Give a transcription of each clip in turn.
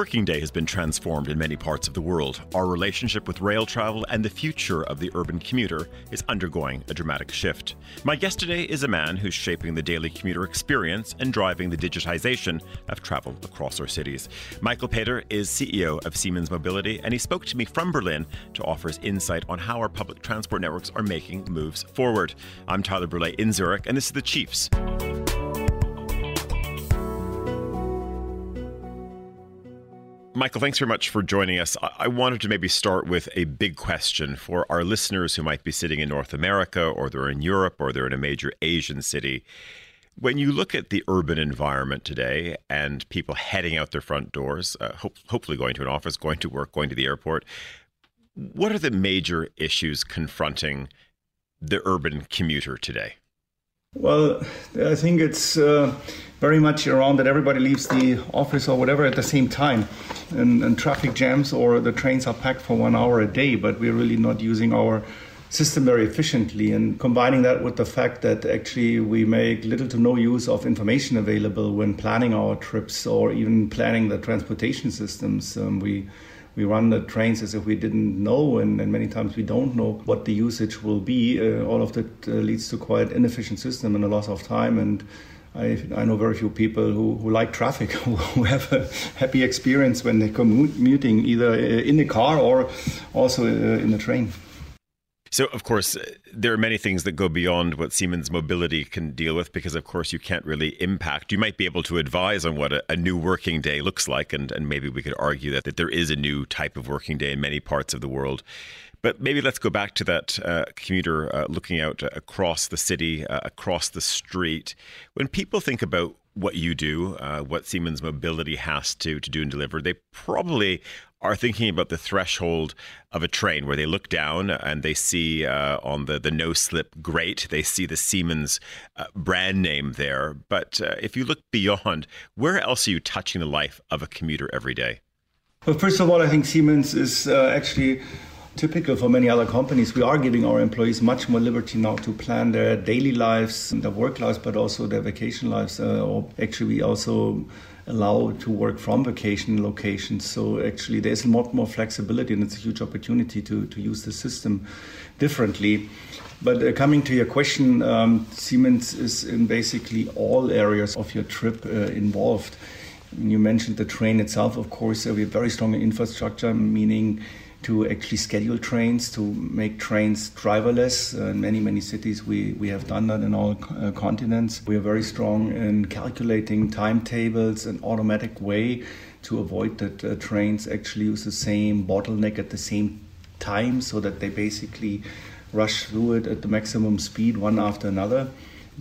working day has been transformed in many parts of the world. Our relationship with rail travel and the future of the urban commuter is undergoing a dramatic shift. My guest today is a man who's shaping the daily commuter experience and driving the digitization of travel across our cities. Michael Peter is CEO of Siemens Mobility, and he spoke to me from Berlin to offer his insight on how our public transport networks are making moves forward. I'm Tyler Brûlé in Zurich, and this is The Chiefs. Michael, thanks very much for joining us. I wanted to maybe start with a big question for our listeners who might be sitting in North America, or they're in Europe, or they're in a major Asian city. When you look at the urban environment today and people heading out their front doors, uh, hope, hopefully going to an office, going to work, going to the airport, what are the major issues confronting the urban commuter today? Well, I think it's uh, very much around that everybody leaves the office or whatever at the same time, and, and, traffic jams or the trains are packed for one hour a day, but we're really not using our system very efficiently. And combining that with the fact that actually we make little to no use of information available when planning our trips or even planning the transportation systems, um, we we run the trains as if we didn't know, and, and many times we don't know what the usage will be. Uh, all of that uh, leads to quite inefficient system and a loss of time. And I, I know very few people who, who like traffic, who have a happy experience when they're commuting either uh, in the car or also uh, in the train. So, of course, there are many things that go beyond what Siemens Mobility can deal with because, of course, you can't really impact. You might be able to advise on what a, a new working day looks like, and, and maybe we could argue that, that there is a new type of working day in many parts of the world. But maybe let's go back to that uh, commuter uh, looking out across the city, uh, across the street. When people think about what you do, uh, what Siemens Mobility has to to do and deliver, they probably are thinking about the threshold of a train where they look down and they see uh, on the, the no slip grate, they see the Siemens uh, brand name there. But uh, if you look beyond, where else are you touching the life of a commuter every day? Well, first of all, I think Siemens is uh, actually typical for many other companies, we are giving our employees much more liberty now to plan their daily lives, their work lives, but also their vacation lives. Uh, or actually, we also allow to work from vacation locations. So actually, there's a lot more flexibility, and it's a huge opportunity to, to use the system differently. But uh, coming to your question, um, Siemens is in basically all areas of your trip uh, involved. You mentioned the train itself, of course, uh, we have very strong infrastructure, meaning to actually schedule trains, to make trains driverless. Uh, in many, many cities, we, we have done that in all uh, continents. We are very strong in calculating timetables in automatic way to avoid that uh, trains actually use the same bottleneck at the same time so that they basically rush through it at the maximum speed one after another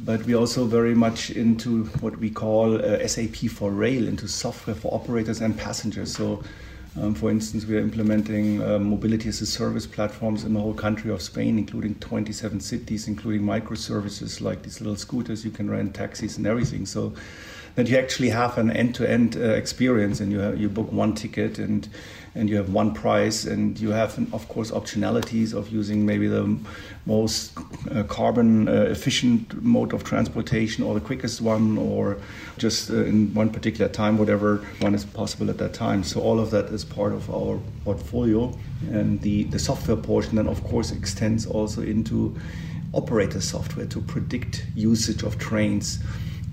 but we're also very much into what we call uh, SAP for rail, into software for operators and passengers. So um, for instance, we are implementing uh, mobility as a service platforms in the whole country of Spain, including 27 cities, including microservices like these little scooters you can rent, taxis, and everything. So that you actually have an end-to-end uh, experience, and you have, you book one ticket and and you have one price, and you have, of course, optionalities of using maybe the most uh, carbon uh, efficient mode of transportation or the quickest one, or just uh, in one particular time, whatever one is possible at that time. So all of that is part of our portfolio, and the the software portion then, of course, extends also into operator software to predict usage of trains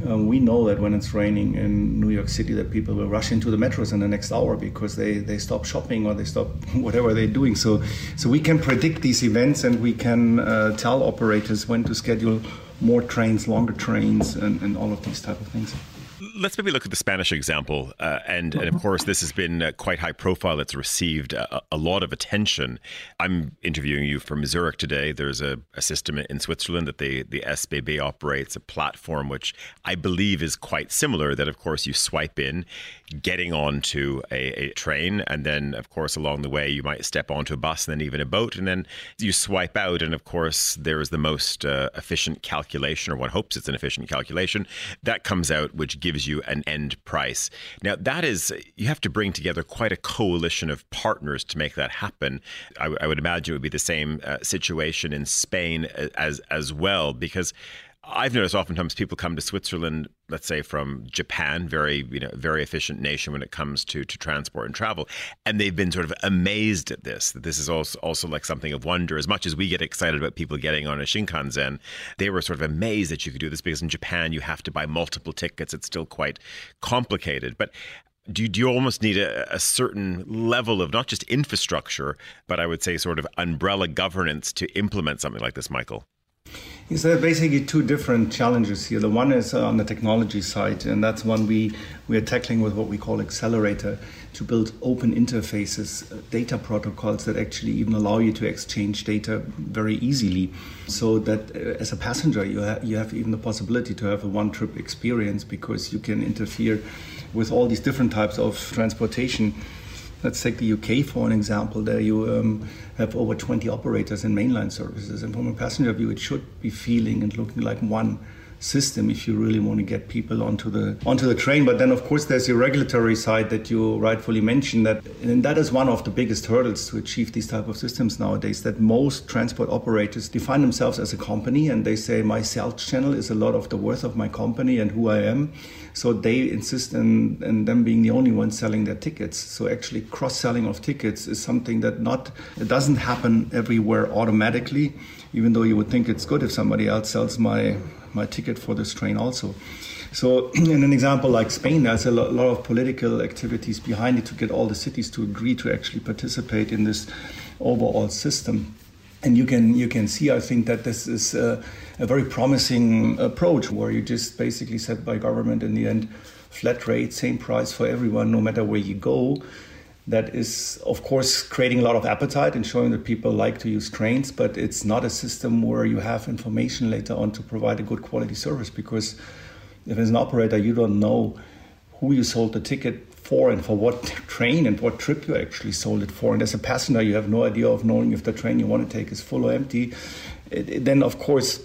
um, we know that when it's raining in New York City, that people will rush into the metros in the next hour because they, they stop shopping or they stop whatever they're doing. So, so we can predict these events and we can uh, tell operators when to schedule more trains, longer trains, and, and all of these type of things. Let's maybe look at the Spanish example. Uh, and, and of course, this has been uh, quite high profile. It's received a, a, lot of attention. I'm interviewing you from Zurich today. There's a, a system in Switzerland that they, the SBB operates, a platform which I believe is quite similar. That, of course, you swipe in, getting onto a, a train. And then, of course, along the way, you might step onto a bus and then even a boat. And then you swipe out. And of course, there is the most uh, efficient calculation, or one hopes it's an efficient calculation, that comes out, which gives you an end price. Now, that is, you have to bring together quite a coalition of partners to make that happen. I, w- I would imagine it would be the same uh, situation in Spain uh, as, as well, because I've noticed oftentimes people come to Switzerland, let's say from Japan, very you know very efficient nation when it comes to to transport and travel, and they've been sort of amazed at this. That this is also also like something of wonder. As much as we get excited about people getting on a Shinkansen, they were sort of amazed that you could do this because in Japan you have to buy multiple tickets. It's still quite complicated, but do you, do you almost need a, a, certain level of not just infrastructure, but I would say sort of umbrella governance to implement something like this, Michael? Yes, there are basically two different challenges here. The one is on the technology side, and that's one we, we are tackling with what we call Xcelerator to build open interfaces, uh, data protocols that actually even allow you to exchange data very easily. So that uh, as a passenger, you, ha- you have even the possibility to have a one trip experience because you can interfere with all these different types of transportation Let's take the UK for an example. There you um, have over 20 operators in mainline services, and from a passenger view, it should be feeling and looking like one system if you really want to get people onto the onto the train. But then, of course, there's the regulatory side that you rightfully mentioned. That and that is one of the biggest hurdles to achieve these type of systems nowadays. That most transport operators define themselves as a company, and they say my sales channel is a lot of the worth of my company and who I am. So they insist on, on them being the only ones selling their tickets. So actually, cross-selling of tickets is something that not it doesn't happen everywhere automatically. Even though you would think it's good if somebody else sells my my ticket for this train also. So, in an example like Spain, there's a lot, of political activities behind it to get all the cities to agree to actually participate in this overall system. And you can you can see, I think, that this is a, a very promising approach where you just basically set by government in the end flat rate, same price for everyone, no matter where you go. That is, of course, creating a lot of appetite and showing that people like to use trains, but it's not a system where you have information later on to provide a good quality service because if as an operator you don't know who you sold the ticket for and for what train and what trip you actually sold it for. And as a passenger, you have no idea of knowing if the train you want to take is full or empty. It, it, then, of course,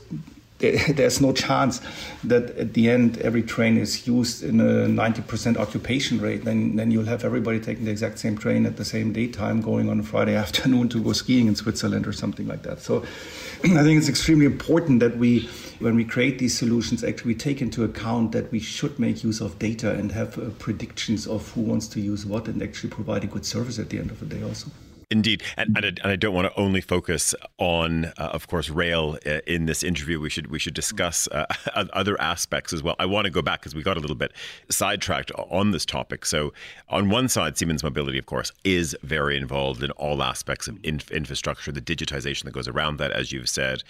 there's no chance that at the end every train is used in a 90% occupation rate. Then, then you'll have everybody taking the exact same train at the same daytime going on a Friday afternoon to go skiing in Switzerland or something like that. So I think it's extremely important that we, when we create these solutions, actually take into account that we should make use of data and have uh, predictions of who wants to use what and actually provide a good service at the end of the day also. Indeed, and, and, I, and, I, don't want to only focus on, uh, of course, rail uh, in this interview. We should we should discuss uh, other aspects as well. I want to go back because we got a little bit sidetracked on this topic. So, on one side, Siemens Mobility, of course, is very involved in all aspects of inf- infrastructure, the digitization that goes around that, as you've said.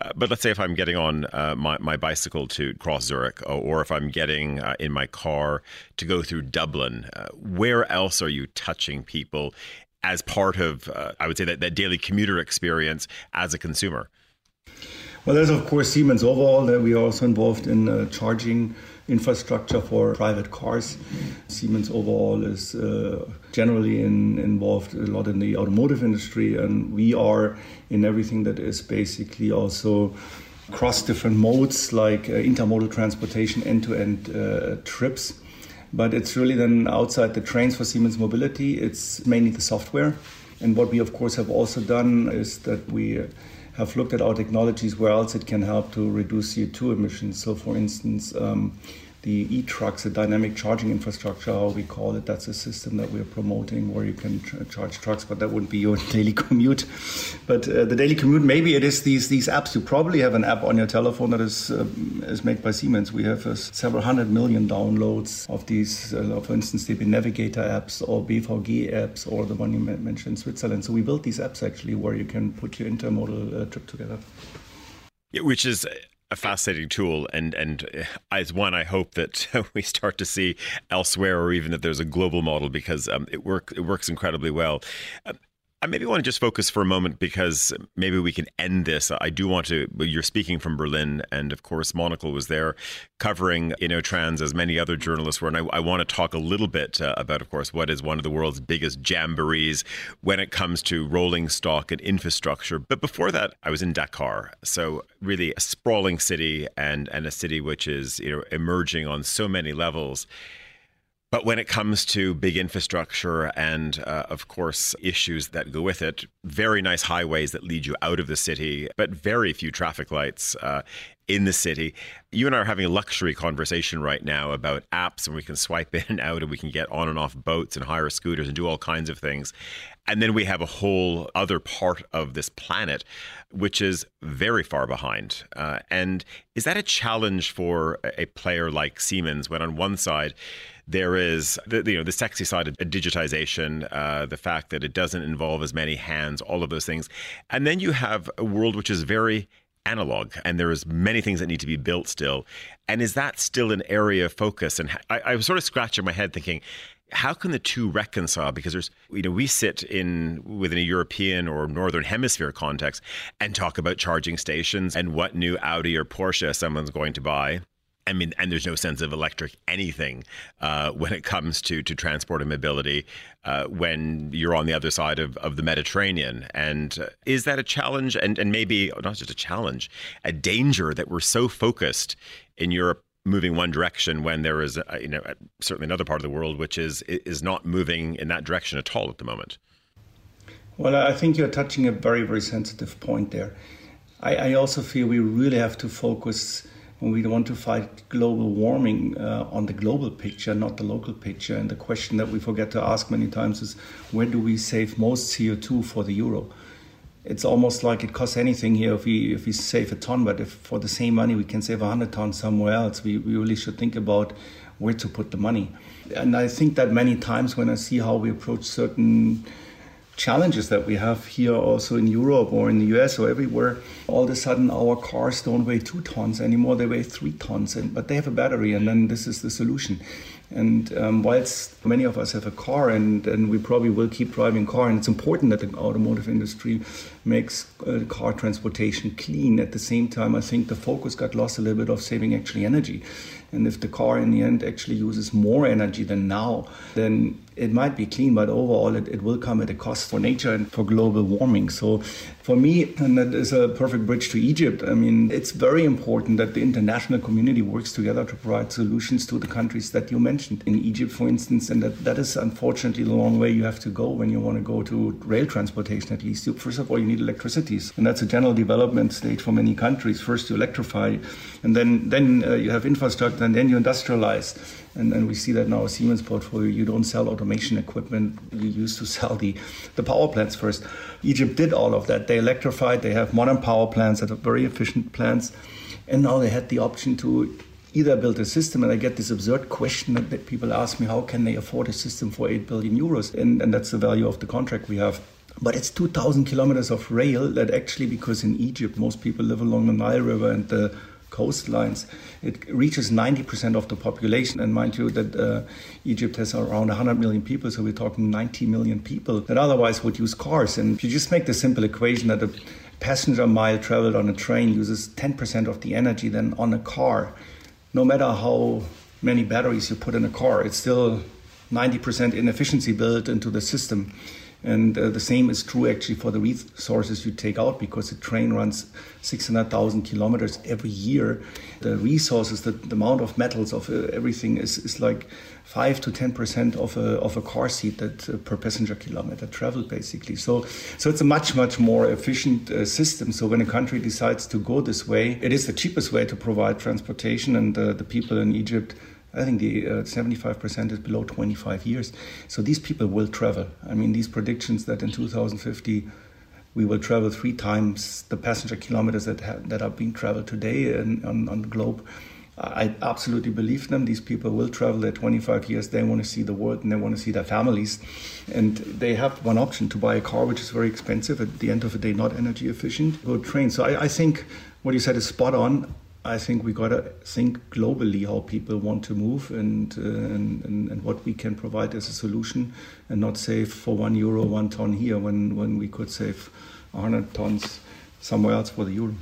Uh, but let's say if I'm getting on uh, my, my bicycle to cross Zurich, or, or if I'm getting in my car to go through Dublin, where else are you touching people? As part of, uh, I would say, that, that daily commuter experience as a consumer? Well, there's of course Siemens overall. That we are also involved in uh, charging infrastructure for private cars. Siemens overall is uh, generally in, involved a lot in the automotive industry, and we are in everything that is basically also cross different modes like uh, intermodal transportation, end-to-end uh, trips but it's really then outside the trains for Siemens Mobility. It's mainly the software. And what we, of course, have also done is that we have looked at our technologies where else it can help to reduce CO2 emissions. So, for instance, um, the e-trucks, the dynamic charging infrastructure, how we call it. That's a system that we're promoting where you can charge trucks, but that wouldn't be your daily commute. But uh, the daily commute, maybe it is these these apps. You probably have an app on your telephone that is uh, is made by Siemens. We have uh, several hundred million downloads of these, uh, for instance, the Navigator apps or BVG apps or the one you mentioned, Switzerland. So we built these apps actually where you can put your intermodal uh, trip together. Yeah, which is a fascinating tool, and and uh, as one, I hope that we start to see elsewhere, or even that there's a global model because um, it work it works incredibly well. Um, I maybe want to just focus for a moment because maybe we can end this. I do want to. You're speaking from Berlin, and of course, Monocle was there covering InnoTrans as many other journalists were. And I, I want to talk a little bit uh, about, of course, what is one of the world's biggest jamborees when it comes to rolling stock and infrastructure. But before that, I was in Dakar, so really a sprawling city and and a city which is you know emerging on so many levels. But when it comes to big infrastructure and, uh, of course, issues that go with it, very nice highways that lead you out of the city, but very few traffic lights uh, in the city. You and I are having a luxury conversation right now about apps, and we can swipe in and out, and we can get on and off boats and hire scooters and do all kinds of things. And then we have a whole other part of this planet, which is very far behind. Uh, and is that a challenge for a player like Siemens when, on one side, there is the, you know the sexy side of digitization, uh, the fact that it doesn't involve as many hands, all of those things, and then you have a world which is very analog and there's many things that need to be built still. And is that still an area of focus? And I, I was sort of scratching my head thinking how can the two reconcile? Because there's you know we sit in within a european or northern hemisphere context and talk about charging stations and what new audi or porsche someone's going to buy I mean, and there's no sense of electric anything uh, when it comes to to transport and mobility uh, when you're on the other side of, of the Mediterranean. And uh, is that a challenge? And and maybe not just a challenge, a danger that we're so focused in Europe moving one direction when there is, a, you know, certainly another part of the world which is is not moving in that direction at all at the moment. Well, I think you're touching a very very sensitive point there. I, I also feel we really have to focus when we want to fight global warming uh, on the global picture, not the local picture. And the question that we forget to ask many times is where do we save most CO2 for the euro? It's almost like it costs anything here if we if we save a ton, but if for the same money we can save 100 tons somewhere else, we, we really should think about where to put the money. And I think that many times when I see how we approach certain challenges that we have here also in Europe or in the US or everywhere, all of a sudden our cars don't weigh two tons anymore, they weigh three tons, and, but they have a battery, and then this is the solution. And um, whilst many of us have a car, and, and we probably will keep driving car, and it's important that the automotive industry makes uh, car transportation clean. At the same time, I think the focus got lost a little bit of saving actually energy. And if the car in the end actually uses more energy than now, then it might be clean, but overall it, it will come at a cost for nature and for global warming. So for me, and that is a perfect bridge to Egypt, I mean, it's very important that the international community works together to provide solutions to the countries that you mentioned. In Egypt, for instance, and that, that is unfortunately the long way you have to go when you want to go to rail transportation at least. You, first of all, you need electricities. And that's a general development stage for many countries. First, you electrify, and then, then uh, you have infrastructure, and then you industrialize. And, and we see that in our Siemens portfolio. You don't sell automation equipment. You used to sell the, the power plants first. Egypt did all of that. They electrified. They have modern power plants that are very efficient plants. And now they had the option to either build a system, and I get this absurd question that, that people ask me, how can they afford a system for 8 billion euros? And, and that's the value of the contract we have. But it's 2,000 kilometers of rail that actually, because in Egypt, most people live along the Nile River and the coastlines, it reaches 90% of the population. And mind you, that uh, Egypt has around 100 million people, so we're talking 90 million people that otherwise would use cars. And if you just make the simple equation that a passenger mile traveled on a train uses 10% of the energy than on a car, no matter how many batteries you put in a car, it's still 90% inefficiency built into the system. And uh, the same is true actually for the resources you take out because the train runs 600,000 kilometers every year. The resources, the, the amount of metals of uh, everything is, is like 5 to 10% of a, of a car seat that uh, per passenger kilometer traveled basically. So, so it's a much, much more efficient uh, system. So when a country decides to go this way, it is the cheapest way to provide transportation and uh, the people in Egypt I think the uh, 75% is below 25 years. So these people will travel. I mean, these predictions that in 2050 we will travel three times the passenger kilometers that, that are being traveled today in, on, on the globe. I absolutely believe them. These people will travel their 25 years. They want to see the world and they want to see their families. And they have one option to buy a car, which is very expensive, at the end of the day, not energy efficient, go train. So I, I think what you said is spot on. I think we got to think globally how people want to move and, uh, and, and, what we can provide as a solution, and not save for one euro one ton here when when we could save 100 tons somewhere else for the euro.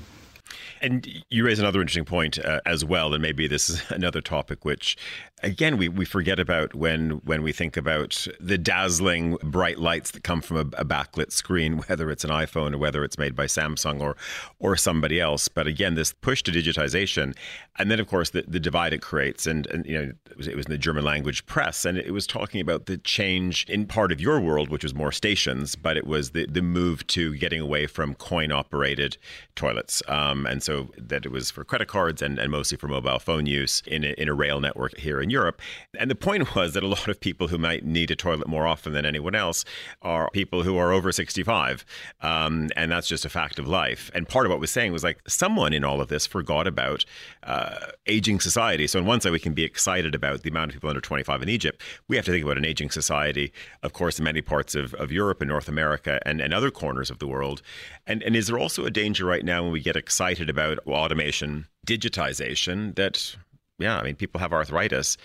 And you raise another interesting point uh, as well, and maybe this is another topic which, again, we, we forget about when when we think about the dazzling bright lights that come from a, a backlit screen, whether it's an iPhone or whether it's made by Samsung or or somebody else. But again, this push to digitization, and then of course the, the divide it creates, and, and you know it was, it was in the German language press, and it was talking about the change in part of your world, which was more stations, but it was the the move to getting away from coin operated toilets, um, and so that it was for credit cards and, and mostly for mobile phone use in a, in a rail network here in Europe. And the point was that a lot of people who might need a toilet more often than anyone else are people who are over 65. Um, and that's just a fact of life. And part of what was saying was like someone in all of this forgot about uh, aging society. So on one side, we can be excited about the amount of people under 25 in Egypt. We have to think about an aging society, of course, in many parts of, of Europe and North America and, and other corners of the world. And, and is there also a danger right now when we get excited about automation, digitization, that, yeah, I mean, people have arthritis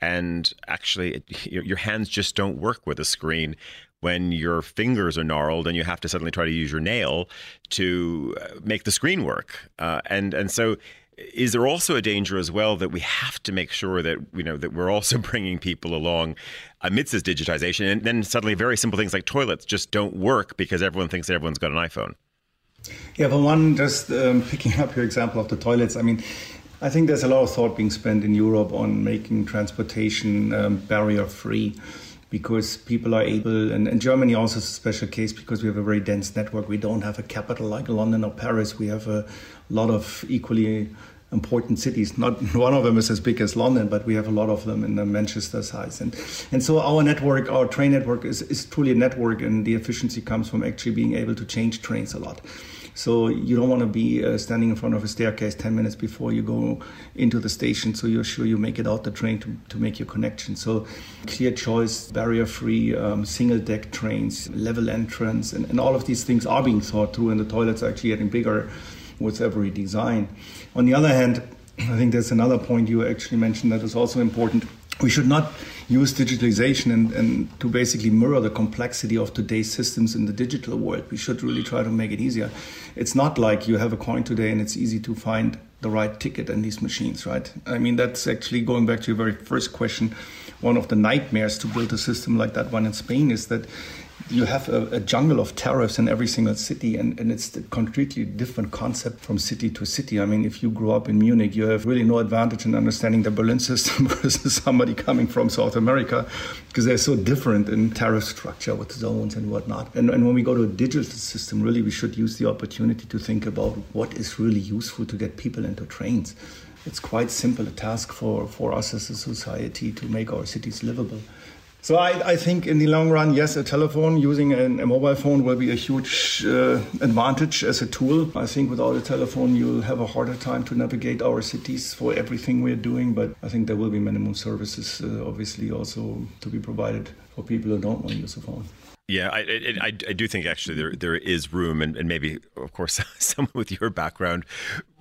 and actually it, your, your hands just don't work with a screen when your fingers are gnarled and you have to suddenly try to use your nail to uh, make the screen work. Uh, and and so is there also a danger as well that we have to make sure that you know that we're also bringing people along amidst this digitization and then suddenly very simple things like toilets just don't work because everyone thinks that everyone's got an iphone yeah for one just um, picking up your example of the toilets i mean I think there's a lot of thought being spent in Europe on making transportation um, barrier free because people are able, and, and, Germany also is a special case because we have a very dense network. We don't have a capital like London or Paris. We have a lot of equally important cities. Not one of them is as big as London, but we have a lot of them in the Manchester size. And and so our network, our train network, is, is truly a network, and the efficiency comes from actually being able to change trains a lot. So you don't want to be uh, standing in front of a staircase 10 minutes before you go into the station. So you're sure you make it out the train to, to make your connection. So clear choice, barrier free, um, single deck trains, level entrance, and, and all of these things are being thought through, and the toilets are actually getting bigger with every design. On the other hand, I think there's another point you actually mentioned that is also important. We should not use digitalization and, and to basically mirror the complexity of today's systems in the digital world. We should really try to make it easier. It's not like you have a coin today and it's easy to find the right ticket in these machines, right? I mean, that's actually going back to your very first question. One of the nightmares to build a system like that one in Spain is that you have a, a, jungle of tariffs in every single city, and, and it's a completely different concept from city to city. I mean, if you grew up in Munich, you have really no advantage in understanding the Berlin system versus somebody coming from South America because they're so different in tariff structure with zones and whatnot. And, and when we go to a digital system, really, we should use the opportunity to think about what is really useful to get people into trains. It's quite simple a task for, for us as a society to make our cities livable. So I, I, think in the long run, yes, a telephone using a, a mobile phone will be a huge uh, advantage as a tool. I think without a telephone, you'll have a harder time to navigate our cities for everything we're doing. But I think there will be minimum services, uh, obviously, also to be provided for people who don't want to use a phone. Yeah, I, I, I, do think actually there there is room, and, and maybe, of course, someone with your background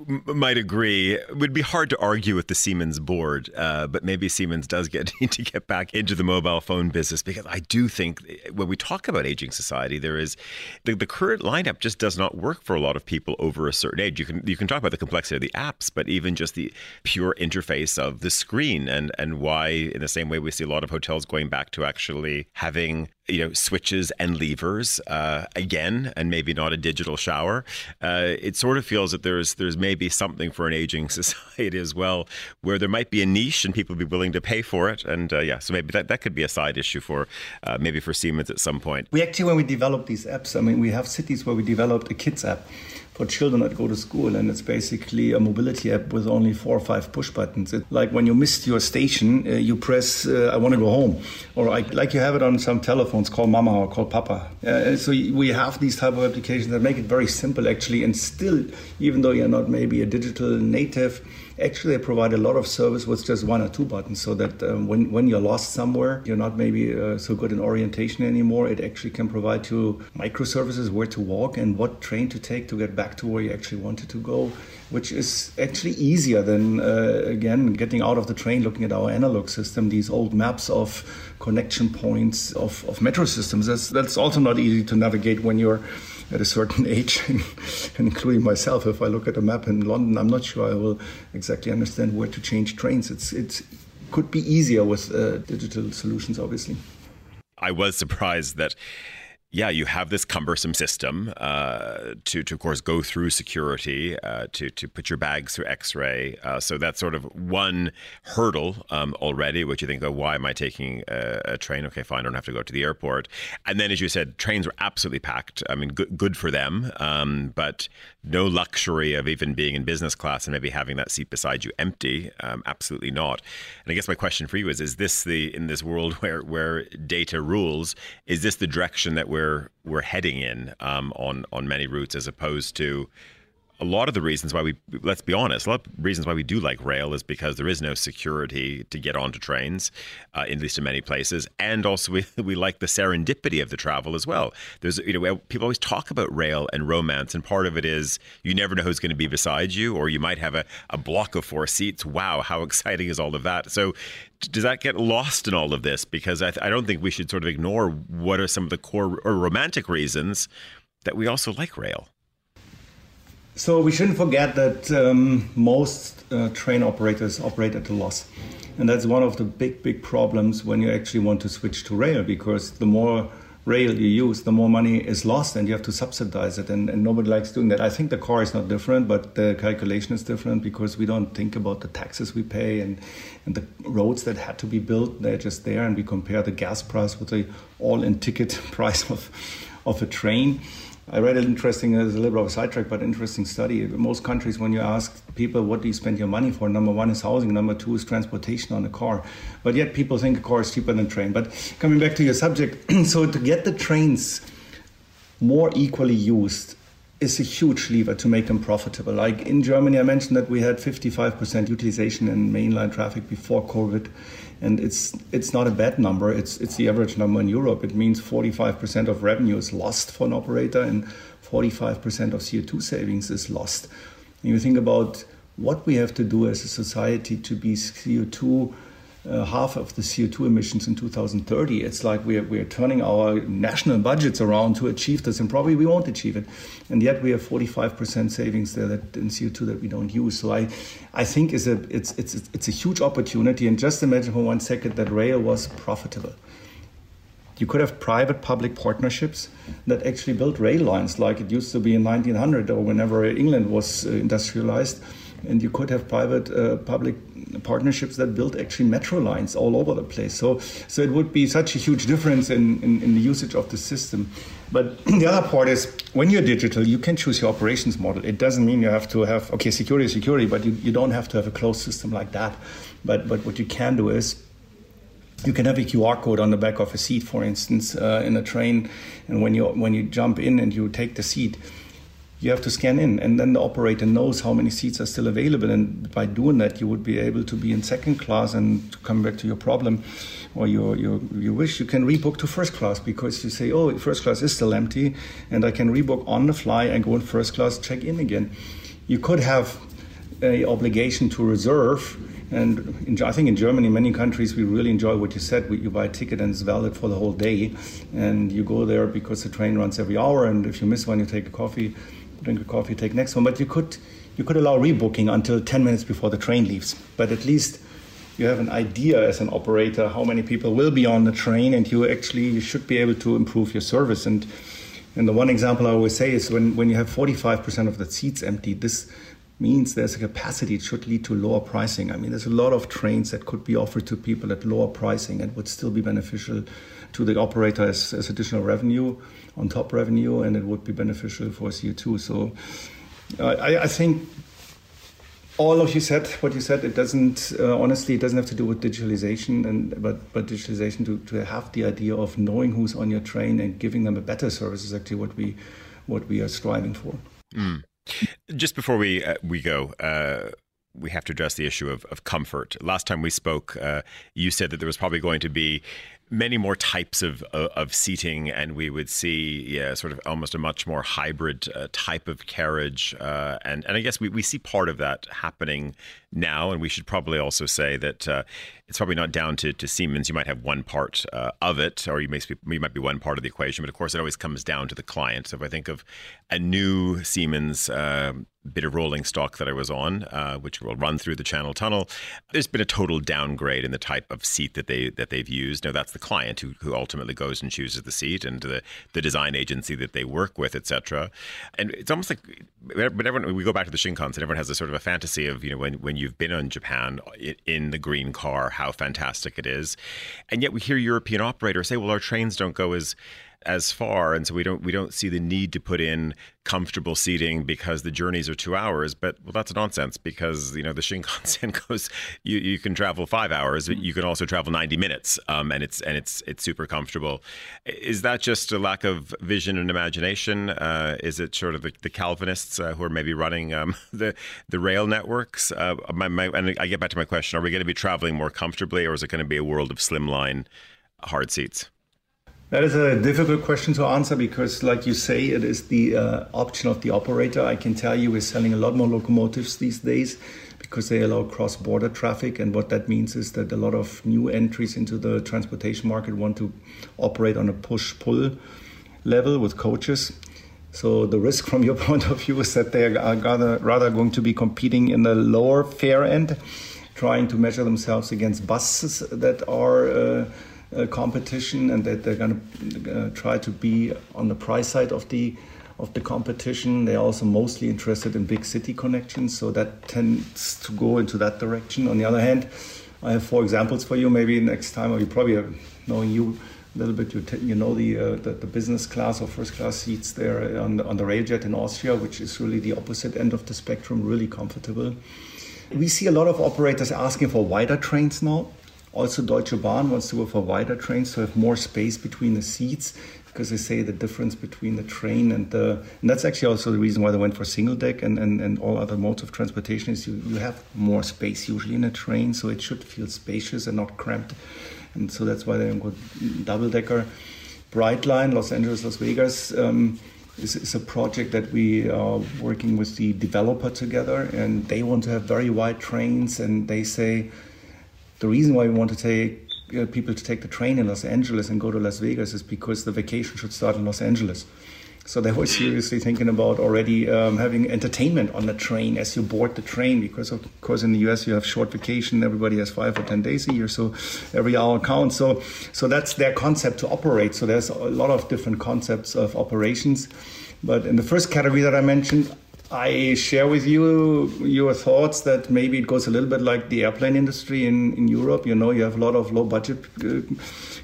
m- might agree. It would be hard to argue with the Siemens board, uh, but maybe Siemens does get need to get back into the mobile phone business because I do think when we talk about aging society, there is the, the current lineup just does not work for a lot of people over a certain age. You can you can talk about the complexity of the apps, but even just the pure interface of the screen, and and why in the same way we see a lot of hotels going back to actually having you know switches and levers uh, again, and maybe not a digital shower. Uh, it sort of feels that there's there's maybe something for an aging society as well, where there might be a niche and people be willing to pay for it. And uh, yeah, so maybe that, that could be a side issue for uh, maybe for Siemens at some point. We actually, when we develop these apps, I mean, we have cities where we developed a kids app for children that go to school, and it's basically a mobility app with only four or five push buttons. It's like when you missed your station, uh, you press uh, "I want to go home," or I, like you have it on some telephones, call Mama or call Papa. Uh, so we have these type of applications that make it very simple, actually, and still, even though you're not maybe a digital native Actually, they provide a lot of service with just one or two buttons so that um, when, when you're lost somewhere, you're not maybe uh, so good in orientation anymore. It actually can provide you microservices where to walk and what train to take to get back to where you actually wanted to go, which is actually easier than, uh, again, getting out of the train, looking at our analog system, these old maps of connection points of, of metro systems. That's, that's also not easy to navigate when you're at a certain age, including myself. If I look at a map in London, I'm not sure I will exactly understand where to change trains. It's it could be easier with uh, digital solutions, obviously. I was surprised that yeah, you have this cumbersome system uh, to, to, of course, go through security, uh, to, to put your bags through x ray. Uh, so that's sort of one hurdle um, already, which you think, oh, why am I taking a, a, train? Okay, fine, I don't have to go to the airport. And then, as you said, trains were absolutely packed. I mean, good, good for them, um, but no luxury of even being in business class and maybe having that seat beside you empty. Um, absolutely not. And I guess my question for you is: Is this the in this world where where data rules? Is this the direction that we're we're heading in um, on on many routes, as opposed to a lot of the reasons why we let's be honest, a lot of reasons why we do like rail is because there is no security to get onto trains, uh, at least in many places, and also we, we like the serendipity of the travel as well. There's you know people always talk about rail and romance, and part of it is you never know who's going to be beside you, or you might have a, a block of four seats. Wow, how exciting is all of that? So does that get lost in all of this? Because I, I don't think we should sort of ignore what are some of the core or romantic reasons that we also like rail. So we shouldn't forget that um, most uh, train operators operate at a loss. And that's one of the big, big problems when you actually want to switch to rail because the more rail you use, the more money is lost and you have to subsidize it. And, and, nobody likes doing that. I think the car is not different, but the calculation is different because we don't think about the taxes we pay and, and the roads that had to be built. They're just there. And we compare the gas price with the all in ticket price of, of a train. I read an interesting, a little bit of a sidetrack, but interesting study. Most countries, when you ask people, what do you spend your money for? Number one is housing, number two is transportation on a car. But yet people think a car is cheaper than a train. But coming back to your subject, so to get the trains more equally used is a huge lever to make them profitable. Like in Germany, I mentioned that we had 55% utilization in mainline traffic before COVID and it's it's not a bad number. It's it's the average number in Europe. It means 45% of revenue is lost for an operator, and 45% of CO2 savings is lost. And you think about what we have to do as a society to be CO2 uh, half of the CO2 emissions in 2030. It's like we're, we're turning our national budgets around to achieve this, and probably we won't achieve it. And yet we have 45% savings there that, in CO2 that we don't use. So I, I think it's a, it's, it's, it's a huge opportunity. And just imagine for one second that rail was profitable. You could have private public partnerships that actually built rail lines like it used to be in 1900 or whenever England was uh, industrialized and you could have private uh, public partnerships that build actually metro lines all over the place. So, so it would be such a huge difference in, in, in, the usage of the system. But the other part is when you're digital, you can choose your operations model. It doesn't mean you have to have, okay, security security, but you, you don't have to have a closed system like that. But, but what you can do is you can have a QR code on the back of a seat, for instance, uh, in a train. And when you, when you jump in and you take the seat, you have to scan in, and then the operator knows how many seats are still available. And by doing that, you would be able to be in second class. And to come back to your problem or your, your, your wish, you can rebook to first class because you say, oh, first class is still empty, and I can rebook on the fly and go in first class, check in again. You could have a obligation to reserve. And in, I think in Germany, many countries, we really enjoy what you said. You buy a ticket and it's valid for the whole day. And you go there because the train runs every hour. And if you miss one, you take a coffee drink a coffee, take next one. But you could you could allow rebooking until 10 minutes before the train leaves. But at least you have an idea as an operator how many people will be on the train, and you actually you should be able to improve your service. And and the one example I always say is when when you have 45% of the seats empty, this means there's a capacity it should lead to lower pricing. I mean, there's a lot of trains that could be offered to people at lower pricing and would still be beneficial to the operator as, as additional revenue on top revenue, and it would be beneficial for CO2. So I, I think all of you said what you said. It doesn't uh, honestly. It doesn't have to do with digitalization, and but but digitalization to, to have the idea of knowing who's on your train and giving them a better service is actually what we what we are striving for. Mm. Just before we uh, we go. Uh, we have to address the issue of, of comfort. Last time we spoke, uh, you said that there was probably going to be many more types of of seating, and we would see yeah, sort of almost a much more hybrid uh, type of carriage, uh, and and I guess we, we see part of that happening now, and we should probably also say that uh, it's probably not down to, to Siemens. You might have one part uh, of it, or you may you might be one part of the equation, but of course it always comes down to the client. So if I think of a new Siemens uh, bit of rolling stock that I was on, uh, which will run through the Channel Tunnel, there's been a total downgrade in the type of seat that they that they've used. Now that's the client who, who ultimately goes and chooses the seat, and the the design agency that they work with, etc. And it's almost like, but everyone we go back to the Shinkansen, everyone has a sort of a fantasy of you know when when you've been on Japan in the green car, how fantastic it is, and yet we hear European operators say, well, our trains don't go as as far, and so we don't we don't see the need to put in comfortable seating because the journeys are two hours. But well, that's nonsense because you know the Shinkansen goes you, you can travel five hours, but you can also travel ninety minutes, um, and it's and it's it's super comfortable. Is that just a lack of vision and imagination? Uh, is it sort of the, the Calvinists uh, who are maybe running um, the the rail networks? Uh, my, my, and I get back to my question: Are we going to be traveling more comfortably, or is it going to be a world of slimline hard seats? That is a difficult question to answer because, like you say, it is the uh, option of the operator. I can tell you we're selling a lot more locomotives these days because they allow cross border traffic. And what that means is that a lot of new entries into the transportation market want to operate on a push pull level with coaches. So the risk from your point of view is that they are rather, going to be competing in the lower fare end, trying to measure themselves against buses that are. Uh, uh, competition and that they're going to uh, try to be on the price side of the of the competition. They're also mostly interested in big city connections, so that tends to go into that direction. On the other hand, I have four examples for you. Maybe next time, or you probably have, knowing you a little bit, you, you know the, uh, the, the business class or first class seats there on the, on the railjet in Austria, which is really the opposite end of the spectrum, really comfortable. We see a lot of operators asking for wider trains now. Also, Deutsche Bahn wants to go for wider trains to have more space between the seats because they say the difference between the train and the and that's actually also the reason why they went for single deck and, and, and all other modes of transportation is you, you have more space usually in a train so it should feel spacious and not cramped. And so that's why they go double decker. Brightline los angeles las vegas um, is, is a project that we are working with the developer together and they want to have very wide trains and they say the reason why we want to take uh, people to take the train in Los Angeles and go to Las Vegas is because the vacation should start in Los Angeles. So they were seriously thinking about already um, having entertainment on the train as you board the train, because of course in the US you have short vacation. Everybody has five or ten days a year, so every hour counts. So, so that's their concept to operate. So there's a lot of different concepts of operations. But in the first category that I mentioned, I share with you your thoughts that maybe it goes a little bit like the airplane industry in, in Europe. You know, you have a lot of low budget uh,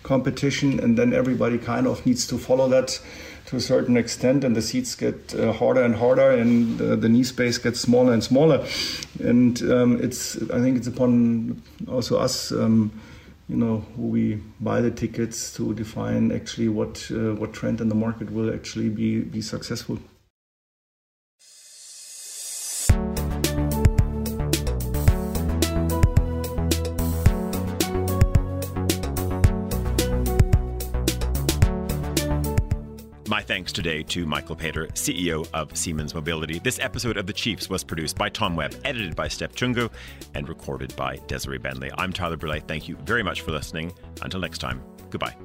competition, and then everybody kind of needs to follow that to a certain extent, and the seats get uh, harder and harder, and uh, the knee space gets smaller and smaller. And um, it's, I think, it's upon also us. Um, you know, who we buy the tickets to define actually what uh, what trend in the market will actually be be successful. Thanks today to Michael Peter, CEO of Siemens Mobility. This episode of The Chiefs was produced by Tom Webb, edited by Step Chungo, and recorded by Desiree Bentley. I'm Tyler Brûlé. Thank you very much for listening. Until next time, goodbye.